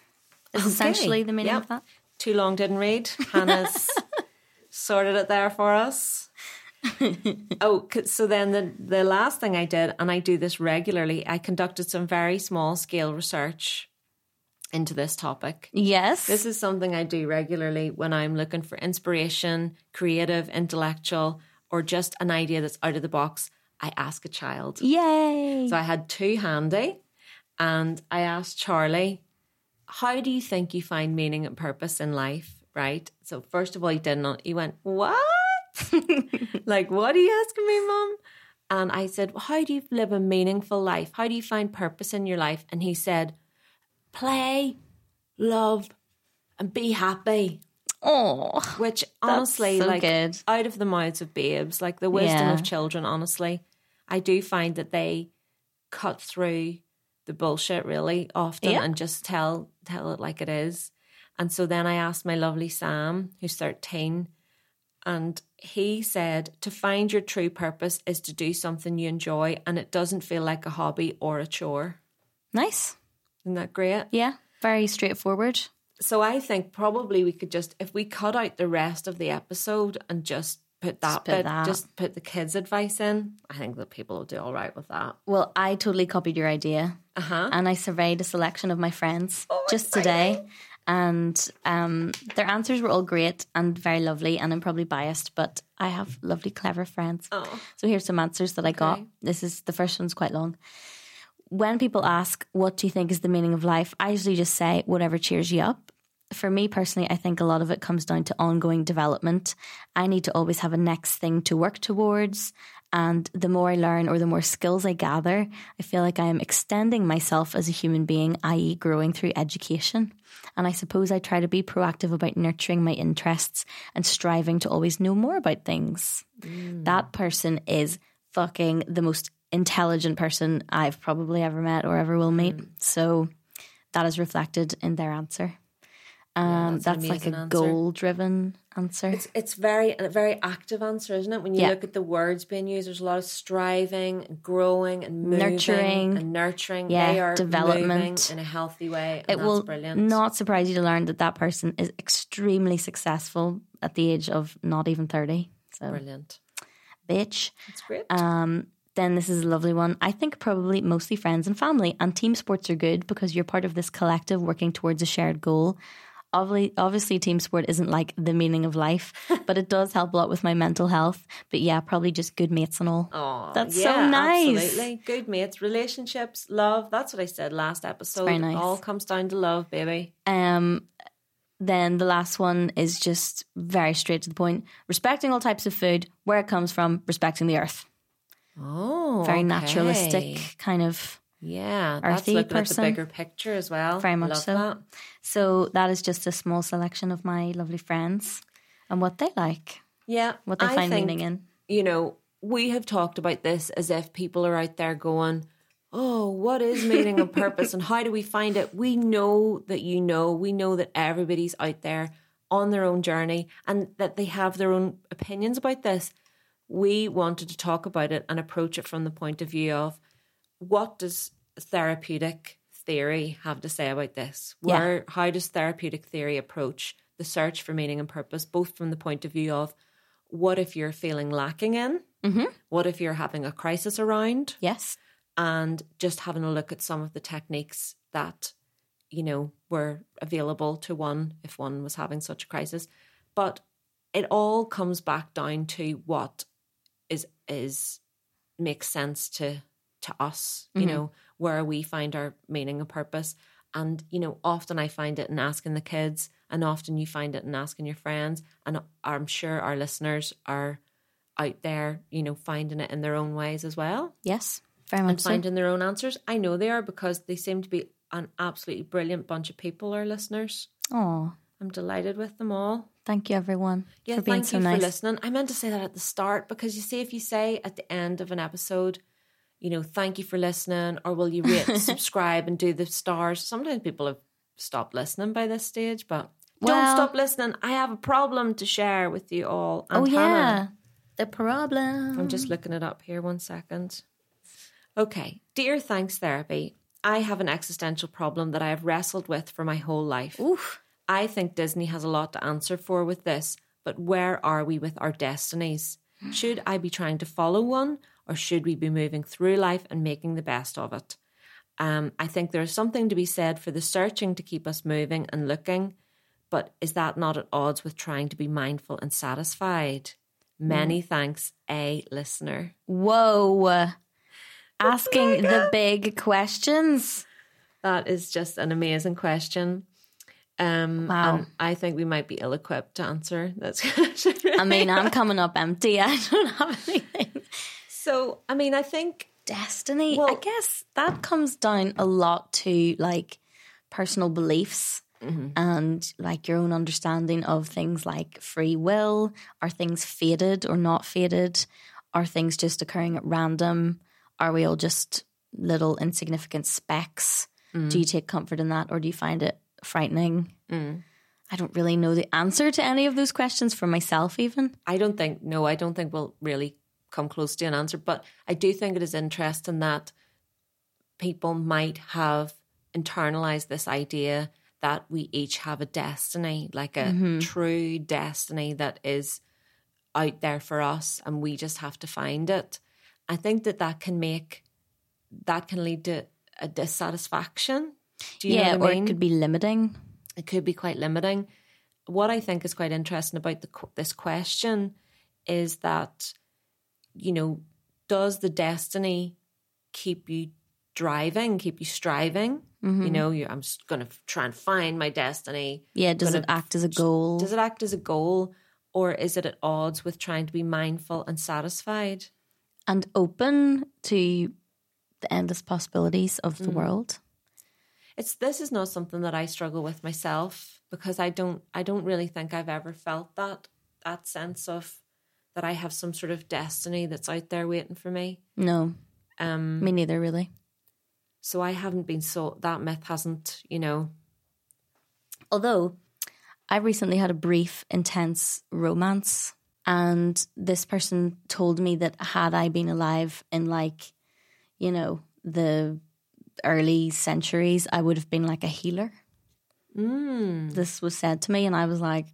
Is essentially the meaning Yep. of that. Too long didn't read. Hannah's [laughs] sorted it there for us. [laughs] oh, so then the the last thing I did, and I do this regularly, I conducted some very small scale research into this topic. Yes. This is something I do regularly when I'm looking for inspiration, creative, intellectual, or just an idea that's out of the box. I ask a child. Yay. So I had two handy, and I asked Charlie, "How do you think you find meaning and purpose in life?" Right. So first of all, he didn't. He went, "What? [laughs] like, what are you asking me, mom?" And I said, well, "How do you live a meaningful life? How do you find purpose in your life?" And he said, "Play, love, and be happy." Oh, Which honestly, so like good. out of the mouths of babes, like the wisdom Yeah. of children, honestly, I do find that they cut through the bullshit really often Yeah. and just tell tell it like it is. And so then I asked my lovely Sam, who's 13, and he said to find your true purpose is to do something you enjoy and it doesn't feel like a hobby or a chore. nice. Isn't that great? Yeah, very straightforward. So I think probably we could just if we cut out the rest of the episode and just put that put bit, that. just put the kids' advice in. I think that people will do all right with that. Well, I totally copied your idea Uh huh. and I surveyed a selection of my friends Oh, just today. And um, their answers were all great and very lovely. And I'm probably biased, but I have lovely, clever friends. Oh. So here's some answers that I got. Okay. This is the first one's quite long. When people ask, What do you think is the meaning of life? I usually just say, Whatever cheers you up. For me personally, I think a lot of it comes down to ongoing development. I need to always have a next thing to work towards. And the more I learn or the more skills I gather, I feel like I am extending myself as a human being, i.e., growing through education. And I suppose I try to be proactive about nurturing my interests and striving to always know more about things. That person is fucking the most intelligent person I've probably ever met or ever will meet. Mm. So that is reflected in their answer. Um, that's that's like a answer. goal driven answer. It's it's very a very active answer, isn't it? When you Yeah. look at the words being used, there's a lot of striving, growing, and moving, Nurturing. and nurturing. Yeah, development. in a healthy way. It that's will brilliant. not surprise you to learn that that person is extremely successful at the age of not even 30. So, brilliant. bitch. That's great. Um, then this is a lovely one. I think probably mostly friends and family. And team sports are good because you're part of this collective working towards a shared goal. Obviously, obviously, team sport isn't like the meaning of life, [laughs] but it does help a lot with my mental health. But yeah, probably just good mates and all. Oh, That's yeah, so nice. Absolutely. Good mates, relationships, love. That's what I said last episode. very nice. It all comes down to love, baby. Um, then the last one is just very straight to the point. Respecting all types of food, where it comes from, respecting the earth. Oh, Very okay. naturalistic kind of. Yeah, that's earthy looking person. at the bigger picture as well. Very much Love so. That. So that is just a small selection of my lovely friends and what they like, Yeah, what they I find think, meaning in. You know, we have talked about this as if people are out there going, "Oh, what is meaning and [laughs] purpose, and how do we find it?" We know that you know. We know that everybody's out there on their own journey, and that they have their own opinions about this. We wanted to talk about it and approach it from the point of view of what does therapeutic theory have to say about this? Yeah. How does therapeutic theory approach the search for meaning and purpose, both from the point of view of what if you're feeling lacking in? Mm-hmm. What if you're having a crisis around? Yes. And just having a look at some of the techniques that, you know, were available to one if one was having such a crisis. But it all comes back down to what is is makes sense to to us, you mm-hmm. know, where we find our meaning and purpose. And, you know, often I find it in asking the kids, and often you find it in asking your friends. And I'm sure our listeners are out there, you know, finding it in their own ways as well Yes. Very and much so. finding their own answers. I know they are because they seem to be an absolutely brilliant bunch of people, our listeners. Oh, I'm delighted with them all. thank you everyone Yeah, for being thank so you nice. for listening. I meant to say that at the start because you see, if you say at the end of an episode, you know, thank you for listening, or will you rate, [laughs] subscribe, and do the stars? Sometimes people have stopped listening by this stage, but Well- don't stop listening. I have a problem to share with you all. Oh And yeah, Hannah. the problem. I'm just looking it up here. One second. Okay. Dear Thanks Therapy, I have an existential problem that I have wrestled with for my whole life. Oof. I think Disney has a lot to answer for with this, but where are we with our destinies? [gasps] Should I be trying to follow one, or should we be moving through life and making the best of it? Um, I think there is something to be said for the searching to keep us moving and looking, but is that not at odds with trying to be mindful and satisfied? Many thanks, a listener. Whoa. Asking the big questions. That is just an amazing question. Um, Wow. I think we might be ill equipped to answer this [laughs] question. I mean, I'm [laughs] coming up empty. [laughs] I don't have anything. So, I mean, I think Destiny. Well, I guess that comes down a lot to like personal beliefs mm-hmm. and like your own understanding of things like free will. Are things fated or not fated? Are things just occurring at random? Are we all just little insignificant specks? Do you mm. take comfort in that or do you find it frightening? Mm. I don't really know the answer to any of those questions for myself, even. I don't think no, I don't think we'll really come close to an answer. But I do think it is interesting that people might have internalized this idea that we each have a destiny, like a mm-hmm. true destiny that is out there for us, and we just have to find it. I think that that can make that can lead to a dissatisfaction. Do you yeah, what I or mean? it could be limiting. it could be quite limiting. What I think is quite interesting about the, this question is that, you know, does the destiny keep you driving, keep you striving? You know, you, I'm just going to try and find my destiny. Yeah, does Gonna it act as a goal? Does it act as a goal, or is it at odds with trying to be mindful and satisfied? and open to the endless possibilities of Mm. the world. It's this is not something that I struggle with myself because I don't I don't really think I've ever felt that that sense of that I have some sort of destiny that's out there waiting for me. No. Um, Me neither, really. so I haven't been so that myth hasn't, you know. Although I recently had a brief, intense romance, and this person told me that had I been alive in like, you know, the early centuries, I would have been like a healer. Mm. This was said to me, and I was like,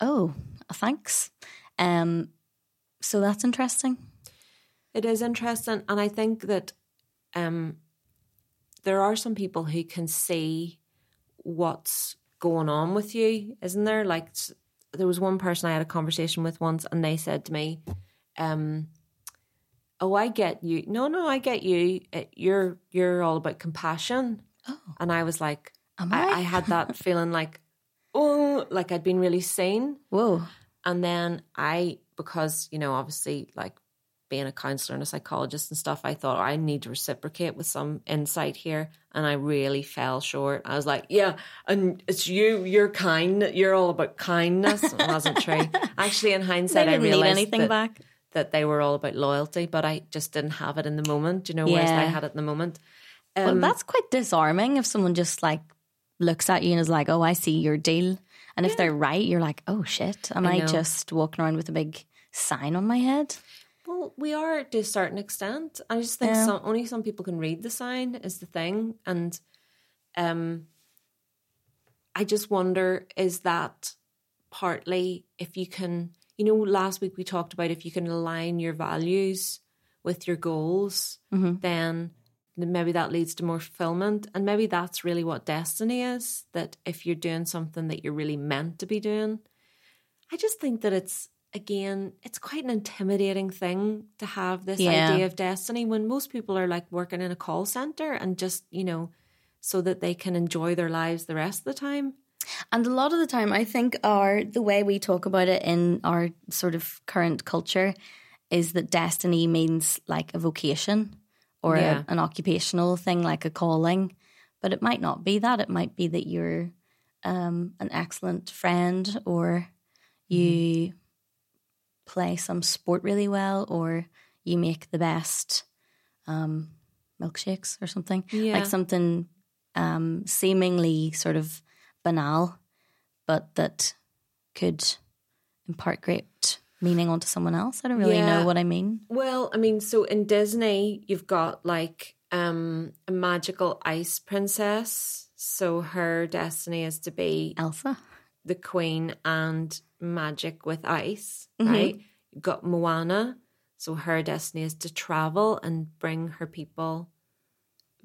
"Oh, thanks." Um, so that's interesting. It is interesting, and I think that um, there are some people who can see what's going on with you, isn't there? Like there was one person I had a conversation with once, and they said to me, um, "Oh, I get you. No, no, I get you. Uh, You're you're all about compassion." Oh, And I was like, I, I? I had that [laughs] feeling like, oh, like I'd been really seen. Whoa. And then I, because, you know, obviously like being a counselor and a psychologist and stuff, I thought I need to reciprocate with some insight here. And I really fell short. I was like, yeah, and it's you, you're kind, you're all about kindness. It wasn't true. [laughs] Actually, in hindsight, I realized anything that, back. that they were all about loyalty, but I just didn't have it in the moment, you know, whereas Yeah. I had it in the moment. well, Um, that's quite disarming if someone just like looks at you and is like, "Oh, I see your deal," and if they're right, you're like, "Oh shit, am I I, just walking around with a big sign on my head?" Well, we are to a certain extent. I just think Yeah. some only some people can read the sign is the thing, and um, I just wonder is that partly if you can, you know, last week we talked about if you can align your values with your goals, Mhm. then maybe that leads to more fulfillment, and maybe that's really what destiny is. That if you're doing something that you're really meant to be doing, I just think that it's again, it's quite an intimidating thing to have this Yeah. idea of destiny when most people are like working in a call center and just, you know, so that they can enjoy their lives the rest of the time. And a lot of the time, I think our the way we talk about it in our sort of current culture is that destiny means like a vocation or Yeah. a, an occupational thing, like a calling. But it might not be that. It might be that you're um, an excellent friend, or you play some sport really well, or you make the best um, milkshakes or something Yeah. like something um, seemingly sort of banal, but that could impart great meaning onto someone else. I don't really Yeah. know what I mean. Well, I mean, so in Disney, you've got like um, a magical ice princess. So her destiny is to be Elsa. the queen and magic with ice, Mhm. right? You've got Moana. So her destiny is to travel and bring her people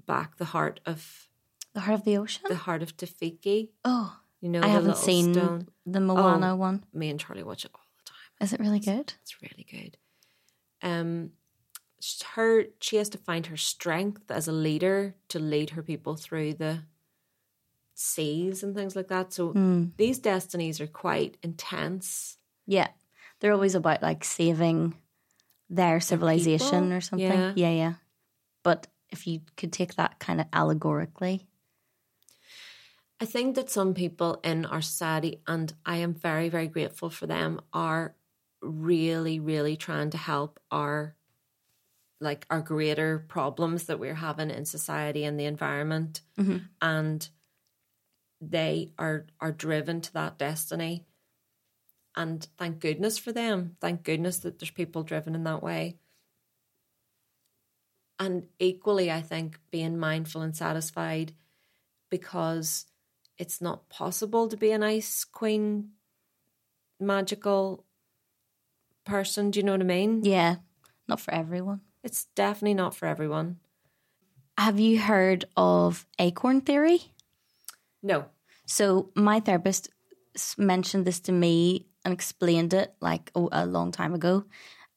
back the heart of The Heart of the Ocean? the heart of Te Fiti. oh, You know, I the haven't seen stone. the Moana Oh. one. Me and Charlie watch it all the time. Is it really good? It's really good. Um, her she has to find her strength as a leader to lead her people through the seas and things like that. So Mm. these destinies are quite intense. Yeah. They're always about like saving their civilization people? or something. Yeah. yeah, yeah. But if you could take that kind of allegorically, I think that some people in our society, and I am very, very grateful for them, are really, really trying to help our like our greater problems that we're having in society and the environment. Mhm. And they are are driven to that destiny. And thank goodness for them. Thank goodness that there's people driven in that way. And equally, I think being mindful and satisfied because it's not possible to be an ice queen magical person. Do you know what I mean? yeah, not for everyone. It's definitely not for everyone. Have you heard of acorn theory? No. So my therapist mentioned this to me and explained it like a, a long time ago,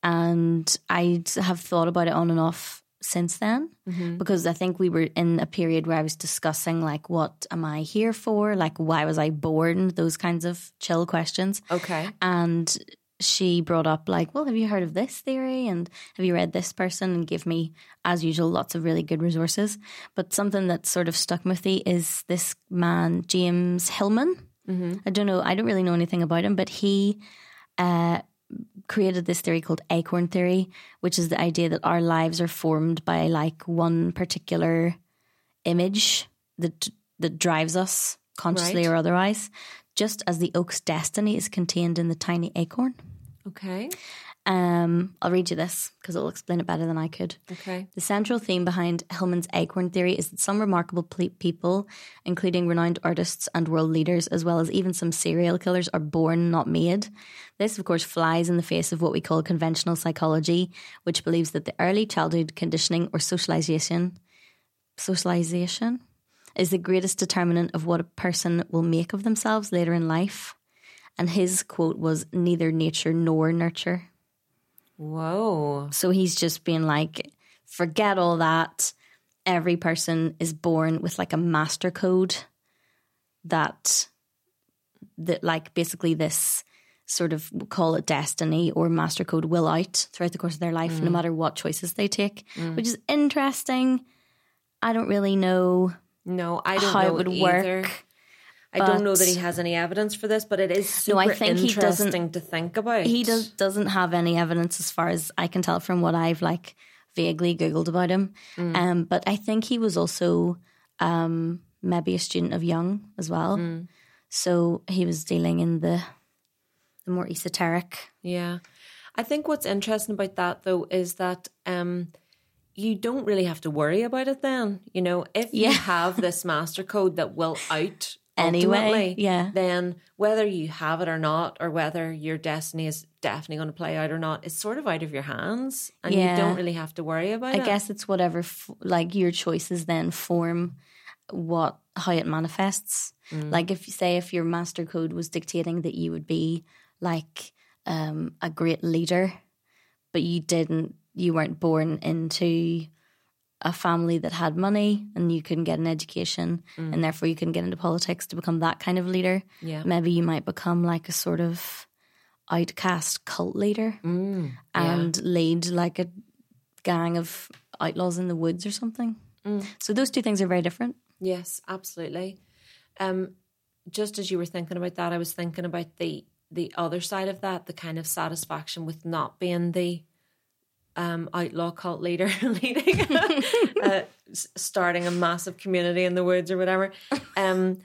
and I have thought about it on and off since then mm-hmm. because I think we were in a period where I was discussing like what am I here for, like why was I born, those kinds of chill questions, Okay. and she brought up like, well, have you heard of this theory and have you read this person and give me, as usual, lots of really good resources. But something that sort of stuck with me is this man James Hillman. Mm-hmm. I don't know, I don't really know anything about him, but he uh, created this theory called acorn theory, which is the idea that our lives are formed by like one particular image that that drives us consciously Right. or otherwise, just as the oak's destiny is contained in the tiny acorn. Okay. Um, I'll read you this because it'll explain it better than I could. Okay. The central theme behind Hillman's acorn theory is that some remarkable ple- people, including renowned artists and world leaders, as well as even some serial killers, are born, not made. This, of course, flies in the face of what we call conventional psychology, which believes that the early childhood conditioning or socialization, socialization, is the greatest determinant of what a person will make of themselves later in life. And his quote was, "Neither nature nor nurture." Whoa. So he's just being like, forget all that. Every person is born with like a master code that that like basically this sort of call it destiny or master code will out throughout the course of their life, no mm. matter what choices they take, mm. which is interesting. I don't really know No, I don't how know it would either. work. I don't know that he has any evidence for this, but it is super No, I think he doesn't- interesting to think about. He does doesn't have any evidence as far as I can tell from what I've like vaguely googled about him. Um, but I think he was also um, maybe a student of Jung as well. So he was dealing in the the more esoteric. Yeah. I think what's interesting about that though is that um you don't really have to worry about it then. You know, if Yeah. you have this [laughs] master code that will out Anyway, yeah. then whether you have it or not, or whether your destiny is definitely going to play out or not, it's sort of out of your hands, and Yeah. you don't really have to worry about I it. I guess it's whatever f- like your choices then form what how it manifests. Like if you say if your master code was dictating that you would be like um, a great leader, but you didn't, you weren't born into a family that had money and you couldn't get an education mm. and therefore you couldn't get into politics to become that kind of leader. Yeah. Maybe you might become like a sort of outcast cult leader mm. and lead like a gang of outlaws in the woods or something. Mm. So those two things are very different. Yes, absolutely. Um, just as you were thinking about that, I was thinking about the the other side of that, the kind of satisfaction with not being the um, outlaw cult leader [laughs] leading, uh, starting a massive community in the woods or whatever. Um,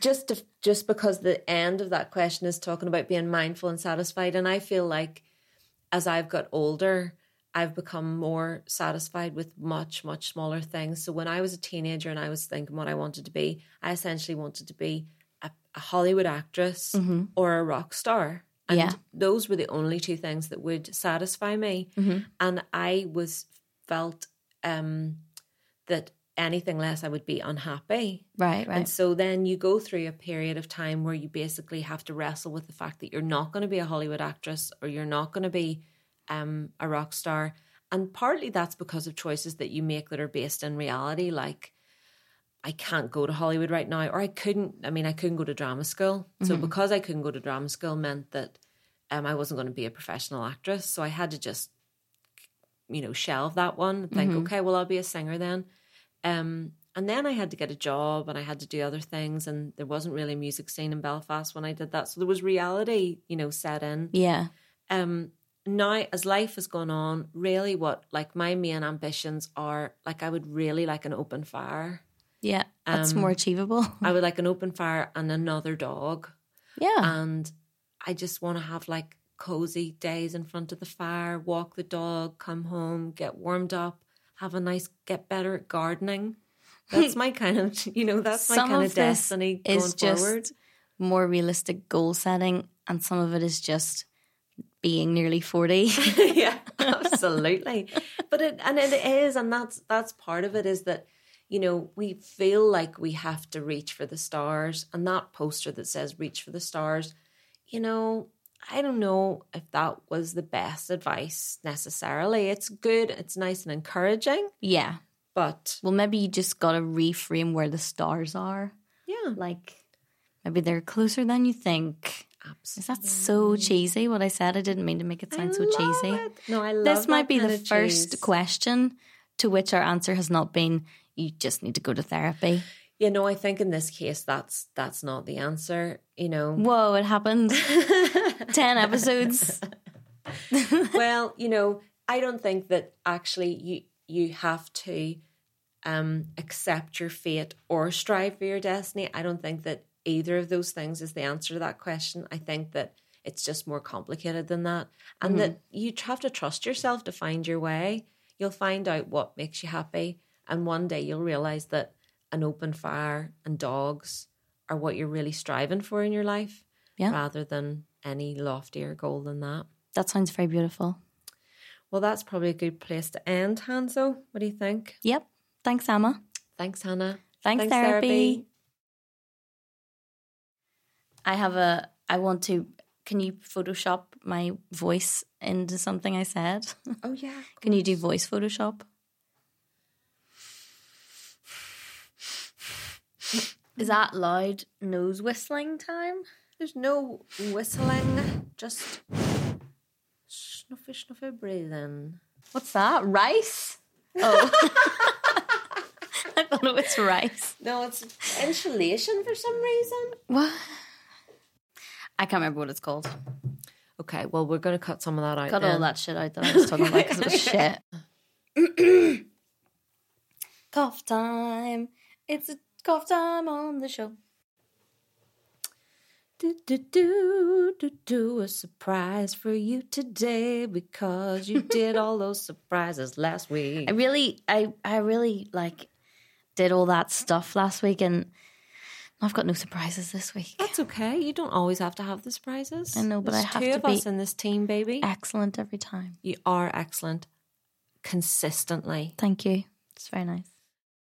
just to, just because the end of that question is talking about being mindful and satisfied, and I feel like as I've got older, I've become more satisfied with much, much smaller things. So when I was a teenager and I was thinking what I wanted to be, I essentially wanted to be a, a Hollywood actress or a rock star. And Yeah. those were the only two things that would satisfy me. And I was felt um, that anything less I would be unhappy. Right, right. And so then you go through a period of time where you basically have to wrestle with the fact that you're not going to be a Hollywood actress or you're not going to be um, a rock star. And partly that's because of choices that you make that are based in reality. Like, I can't go to Hollywood right now, or I couldn't. I mean, I couldn't go to drama school. So because I couldn't go to drama school meant that um, I wasn't going to be a professional actress. So I had to just, you know, shelve that one think, okay, well, I'll be a singer then. Um, and then I had to get a job and I had to do other things, and there wasn't really a music scene in Belfast when I did that. So there was reality, you know, set in. yeah. Um, now, as life has gone on, really what like my main ambitions are like I would really like an open fire. Yeah. That's Um, more achievable. I would [laughs] like an open fire and another dog. yeah. And I just want to have like cozy days in front of the fire, walk the dog, come home, get warmed up, have a nice, get better at gardening. [laughs] That's my kind of, [laughs] you know, that's my Some kind of of, destiny is going just forward. more realistic goal setting, and some of it is just being nearly 40. [laughs] yeah, absolutely. But it and it is, and that's that's part of it is that you know we feel like we have to reach for the stars, and that poster that says "reach for the stars," you know. I don't know if that was the best advice necessarily. It's good, it's nice and encouraging, yeah. but Well, maybe you just got to reframe where the stars are. yeah, Like, maybe they're closer than you think. Absolutely. Is that so cheesy? What I said, I didn't mean to make it sound so love cheesy. it. No, I love it. This might be the first cheese. question to which our answer has not been, you just need to go to therapy. You know, I think in this case, that's that's not the answer. You know, Whoa, it happened. [laughs] 10 episodes. [laughs] well, you know, I don't think that actually you you have to um, accept your fate or strive for your destiny. I don't think that either of those things is the answer to that question. I think that it's just more complicated than that, and that you have to trust yourself to find your way. You'll find out what makes you happy, and one day you'll realize that an open fire and dogs are what you're really striving for in your life, Yeah. rather than any loftier goal than that. That sounds very beautiful. Well, that's probably a good place to end, Hanzo. What do you think? Yep. Thanks, Emma. Thanks, Hannah. Thanks, therapy. I have a. I want to. Can you Photoshop my voice into something I said? Oh yeah. [laughs] Can you do voice Photoshop? Is that loud nose whistling time? There's no whistling, just snuffy, snuffy breathing. What's that? Rice? Oh. [laughs] I thought it was rice. No, it's insulation for some reason. What? I can't remember what it's called. Okay, well, we're going to cut some of that out. Cut then. all that shit out that I was talking about because it was shit. [laughs] cough time. It's a cough time on the show. Do, do, do, do, do, a surprise for you today because you did all those [laughs] surprises last week. I really, I, I really like did all that stuff last week, and I've got no surprises this week. That's okay. You don't always have to have the surprises. I know, but There's I have two to of be- us in this team, baby. Excellent every time. You are excellent consistently. Thank you. It's very nice.